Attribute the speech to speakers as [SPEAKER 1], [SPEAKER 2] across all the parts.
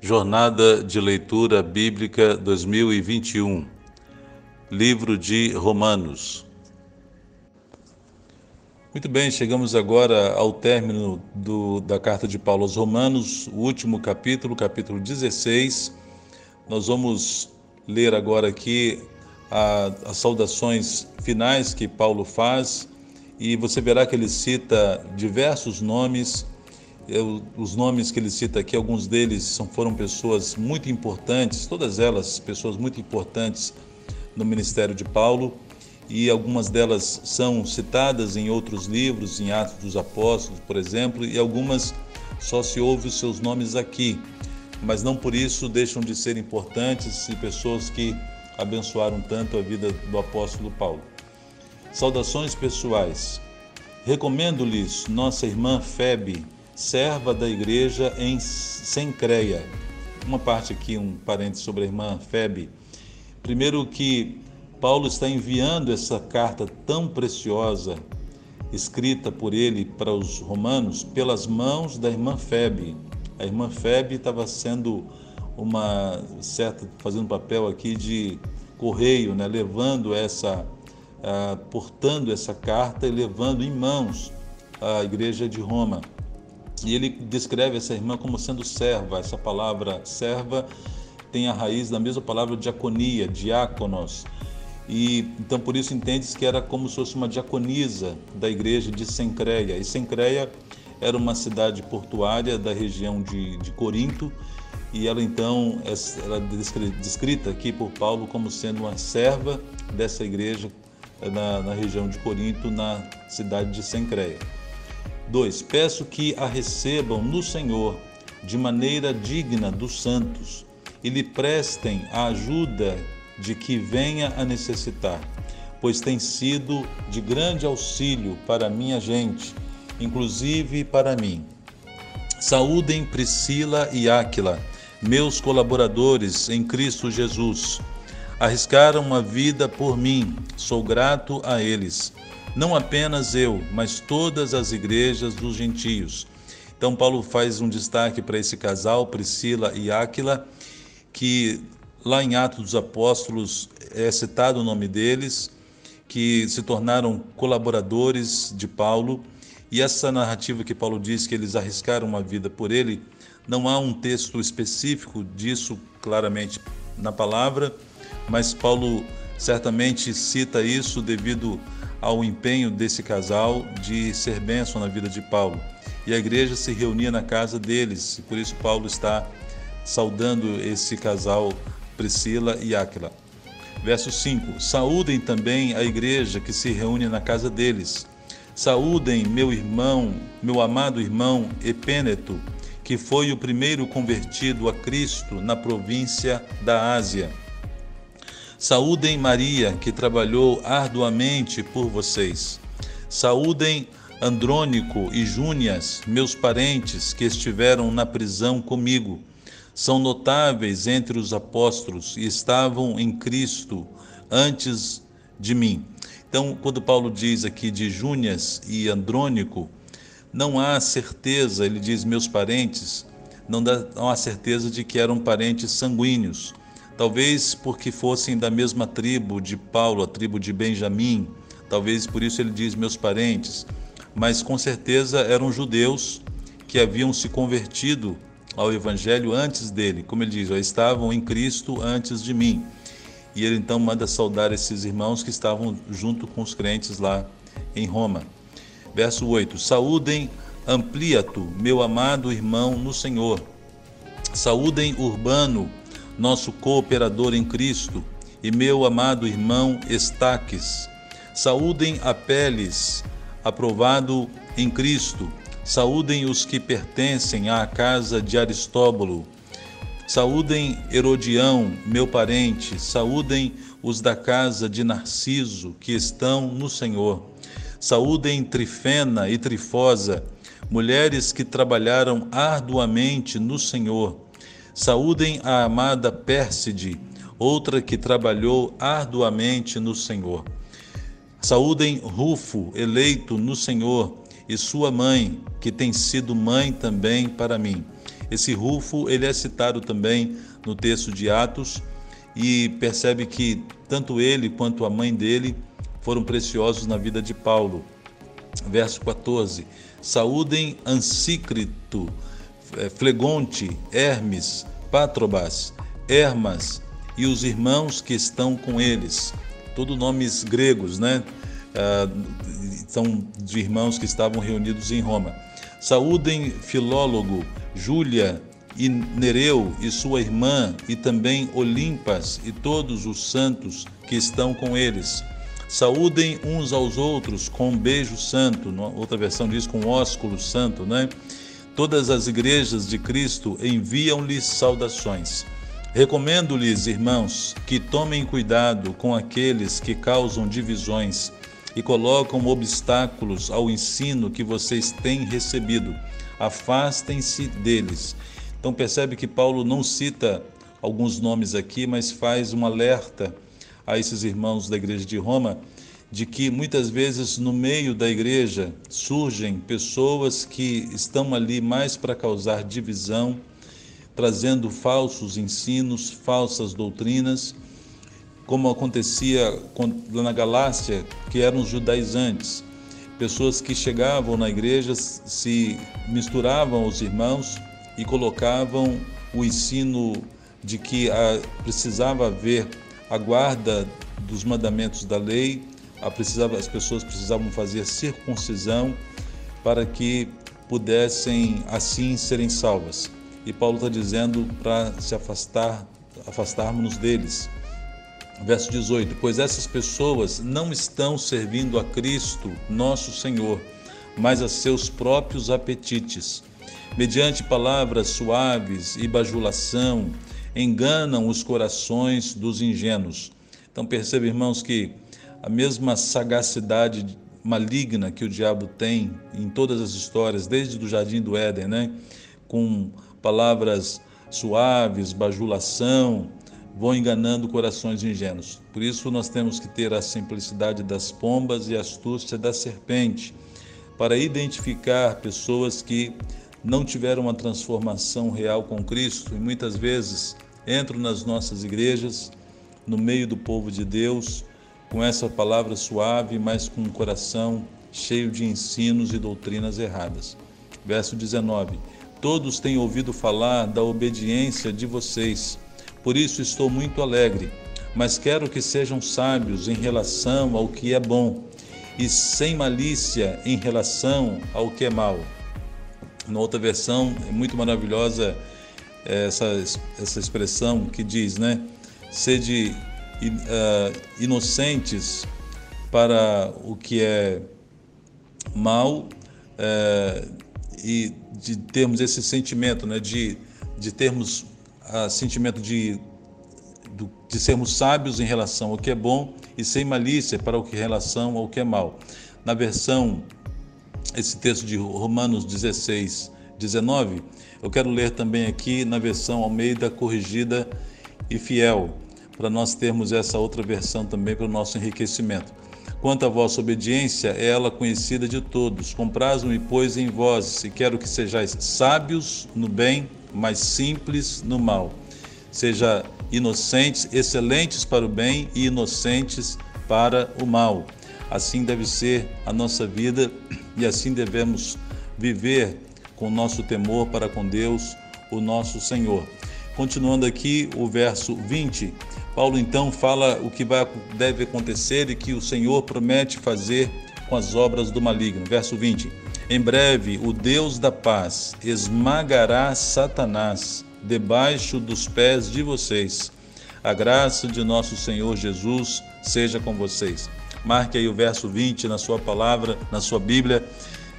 [SPEAKER 1] Jornada de Leitura Bíblica 2021, Livro de Romanos. Muito bem, chegamos agora ao término do, da carta de Paulo aos Romanos, o último capítulo, capítulo 16. Nós vamos ler agora aqui a, as saudações finais que Paulo faz e você verá que ele cita diversos nomes eu, os nomes que ele cita aqui, alguns deles são, foram pessoas muito importantes, todas elas pessoas muito importantes no ministério de Paulo, e algumas delas são citadas em outros livros, em Atos dos Apóstolos, por exemplo, e algumas só se ouve os seus nomes aqui, mas não por isso deixam de ser importantes e pessoas que abençoaram tanto a vida do apóstolo Paulo. Saudações pessoais. Recomendo-lhes nossa irmã Febe, serva da igreja em Sencreia. Uma parte aqui, um parênteses sobre a irmã Febe. Primeiro que Paulo está enviando essa carta tão preciosa, escrita por ele para os romanos, pelas mãos da irmã Febe. A irmã Febe estava sendo uma certa fazendo papel aqui de correio, né, levando essa uh, portando essa carta e levando em mãos à igreja de Roma. E ele descreve essa irmã como sendo serva. Essa palavra serva tem a raiz da mesma palavra diaconia, diáconos. E então por isso entende-se que era como se fosse uma diaconisa da igreja de Sencreia. E Sencreia era uma cidade portuária da região de, de Corinto. E ela então era descrita aqui por Paulo como sendo uma serva dessa igreja na, na região de Corinto, na cidade de Sencreia. 2. Peço que a recebam no Senhor de maneira digna dos santos e lhe prestem a ajuda de que venha a necessitar, pois tem sido de grande auxílio para minha gente, inclusive para mim. Saúdem Priscila e Áquila, meus colaboradores em Cristo Jesus. Arriscaram a vida por mim, sou grato a eles não apenas eu, mas todas as igrejas dos gentios. Então, Paulo faz um destaque para esse casal, Priscila e Áquila, que lá em Atos dos Apóstolos é citado o nome deles, que se tornaram colaboradores de Paulo. E essa narrativa que Paulo diz que eles arriscaram a vida por ele, não há um texto específico disso claramente na palavra, mas Paulo certamente cita isso devido ao empenho desse casal de ser bênção na vida de Paulo. E a igreja se reunia na casa deles, e por isso Paulo está saudando esse casal, Priscila e Áquila. Verso 5: Saúdem também a igreja que se reúne na casa deles. Saúdem meu irmão, meu amado irmão Epêneto, que foi o primeiro convertido a Cristo na província da Ásia Saúdem Maria, que trabalhou arduamente por vocês. Saúdem Andrônico e Júnias, meus parentes que estiveram na prisão comigo. São notáveis entre os apóstolos e estavam em Cristo antes de mim. Então, quando Paulo diz aqui de Júnias e Andrônico, não há certeza, ele diz meus parentes, não, dá, não há certeza de que eram parentes sanguíneos Talvez porque fossem da mesma tribo de Paulo, a tribo de Benjamim, talvez por isso ele diz meus parentes, mas com certeza eram judeus que haviam se convertido ao evangelho antes dele, como ele diz, estavam em Cristo antes de mim. E ele então manda saudar esses irmãos que estavam junto com os crentes lá em Roma. Verso 8: Saúdem Ampliato, meu amado irmão no Senhor. Saúdem Urbano, nosso cooperador em Cristo, e meu amado irmão Estaques. Saúdem Apeles, aprovado em Cristo. Saúdem os que pertencem à casa de Aristóbulo. Saúdem Herodião, meu parente. Saúdem os da casa de Narciso, que estão no Senhor. Saúdem Trifena e Trifosa, mulheres que trabalharam arduamente no Senhor. Saúdem a amada Pérside, outra que trabalhou arduamente no Senhor. Saúdem Rufo, eleito no Senhor, e sua mãe, que tem sido mãe também para mim. Esse Rufo, ele é citado também no texto de Atos e percebe que tanto ele quanto a mãe dele foram preciosos na vida de Paulo. Verso 14: Saúdem Ansícrito, eh, Flegonte, Hermes, Patrobas, Hermas e os irmãos que estão com eles. Todos nomes gregos, né? Ah, são de irmãos que estavam reunidos em Roma. Saúdem Filólogo, Júlia e Nereu e sua irmã, e também Olimpas e todos os santos que estão com eles. Saúdem uns aos outros com um beijo santo, outra versão diz com ósculo santo, né? Todas as igrejas de Cristo enviam-lhes saudações. Recomendo-lhes, irmãos, que tomem cuidado com aqueles que causam divisões e colocam obstáculos ao ensino que vocês têm recebido. Afastem-se deles. Então percebe que Paulo não cita alguns nomes aqui, mas faz um alerta a esses irmãos da igreja de Roma de que muitas vezes no meio da igreja surgem pessoas que estão ali mais para causar divisão, trazendo falsos ensinos, falsas doutrinas como acontecia na Galácia, que eram os judaizantes, pessoas que chegavam na igreja, se misturavam aos irmãos e colocavam o ensino de que a, precisava haver a guarda dos mandamentos da lei, precisava, as pessoas precisavam fazer circuncisão para que pudessem assim serem salvas. E Paulo está dizendo para se afastar, afastarmos deles Verso 18: Pois essas pessoas não estão servindo a Cristo, nosso Senhor, mas a seus próprios apetites. Mediante palavras suaves e bajulação, enganam os corações dos ingênuos. Então perceba, irmãos, que a mesma sagacidade maligna que o diabo tem em todas as histórias, desde o jardim do Éden, né? com palavras suaves, bajulação, vão enganando corações ingênuos. Por isso, nós temos que ter a simplicidade das pombas e a astúcia da serpente, para identificar pessoas que não tiveram uma transformação real com Cristo e muitas vezes entram nas nossas igrejas, no meio do povo de Deus, com essa palavra suave, mas com um coração cheio de ensinos e doutrinas erradas. Verso 19: Todos têm ouvido falar da obediência de vocês por isso estou muito alegre, mas quero que sejam sábios em relação ao que é bom e sem malícia em relação ao que é mal. Na outra versão, é muito maravilhosa essa, essa expressão que diz, né? Sede inocentes para o que é mal uh, e de termos esse sentimento, né? De, de termos uh, sentimento de, de sermos sábios em relação ao que é bom e sem malícia para o que em relação ao que é mal. Na versão, esse texto de Romanos 16, 19, eu quero ler também aqui na versão Almeida corrigida e fiel, para nós termos essa outra versão também para o nosso enriquecimento. Quanto à vossa obediência, é ela conhecida de todos. Compraz-me, pois, em vós, e quero que sejais sábios no bem mas simples no mal. Seja inocentes, excelentes para o bem e inocentes para o mal. Assim deve ser a nossa vida e assim devemos viver com nosso temor para com Deus, o nosso Senhor. Continuando aqui o verso 20, Paulo então fala o que vai, deve acontecer e que o Senhor promete fazer com as obras do maligno. Verso 20: em breve, o Deus da paz esmagará Satanás debaixo dos pés de vocês. A graça de nosso Senhor Jesus seja com vocês. Marque aí o verso 20 na sua palavra, na sua Bíblia,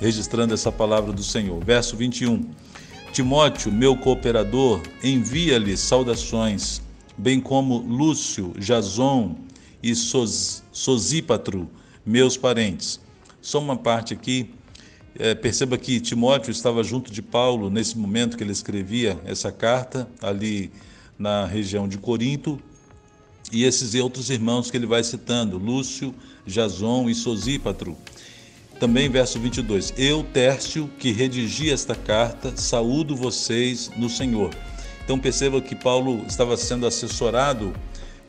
[SPEAKER 1] registrando essa palavra do Senhor. Verso 21. Timóteo, meu cooperador, envia-lhe saudações, bem como Lúcio, Jason e Sosípatro, meus parentes. Só uma parte aqui é, perceba que Timóteo estava junto de Paulo nesse momento que ele escrevia essa carta, ali na região de Corinto, e esses outros irmãos que ele vai citando, Lúcio, Jason e Sosípatro. Também verso 22. Eu, Tércio, que redigi esta carta, saúdo vocês no Senhor. Então perceba que Paulo estava sendo assessorado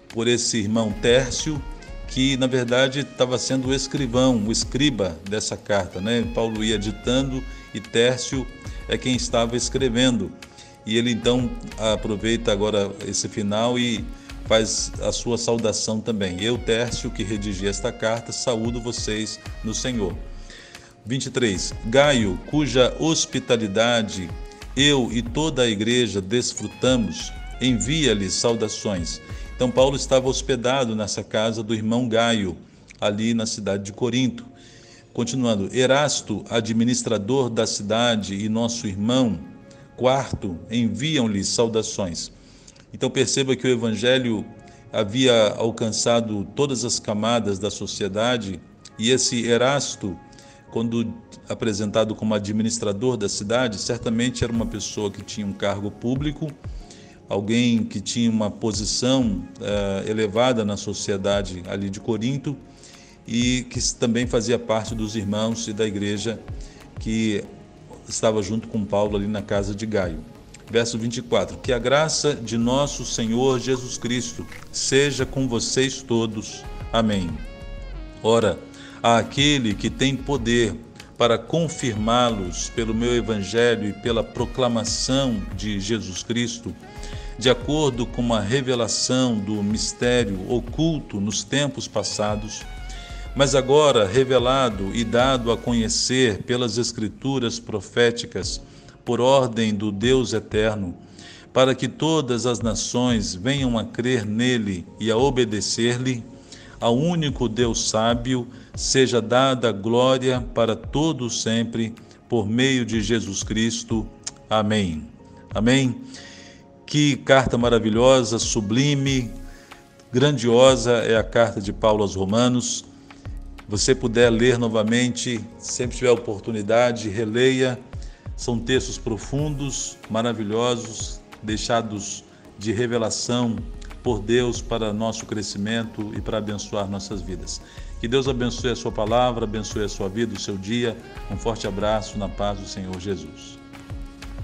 [SPEAKER 1] por esse irmão Tércio, que na verdade estava sendo o escrivão, o escriba dessa carta, né? Paulo ia ditando e Tércio é quem estava escrevendo. E ele então aproveita agora esse final e faz a sua saudação também. Eu, Tércio, que redigi esta carta, saúdo vocês no Senhor. 23. Gaio, cuja hospitalidade eu e toda a igreja desfrutamos, envia-lhes saudações. Então, Paulo estava hospedado nessa casa do irmão Gaio, ali na cidade de Corinto. Continuando, Erasto, administrador da cidade, e nosso irmão, quarto, enviam-lhe saudações. Então, perceba que o evangelho havia alcançado todas as camadas da sociedade e esse Erasto, quando apresentado como administrador da cidade, certamente era uma pessoa que tinha um cargo público alguém que tinha uma posição uh, elevada na sociedade ali de Corinto e que também fazia parte dos irmãos e da igreja que estava junto com Paulo ali na casa de Gaio. Verso 24: Que a graça de nosso Senhor Jesus Cristo seja com vocês todos. Amém. Ora, aquele que tem poder para confirmá-los pelo meu evangelho e pela proclamação de Jesus Cristo, de acordo com a revelação do mistério oculto nos tempos passados, mas agora revelado e dado a conhecer pelas Escrituras proféticas, por ordem do Deus eterno, para que todas as nações venham a crer nele e a obedecer-lhe, ao único Deus sábio, seja dada glória para todos sempre, por meio de Jesus Cristo. Amém. Amém. Que carta maravilhosa, sublime, grandiosa é a carta de Paulo aos Romanos. Você puder ler novamente, sempre tiver oportunidade, releia. São textos profundos, maravilhosos, deixados de revelação por Deus para nosso crescimento e para abençoar nossas vidas. Que Deus abençoe a sua palavra, abençoe a sua vida, o seu dia. Um forte abraço na paz do Senhor Jesus.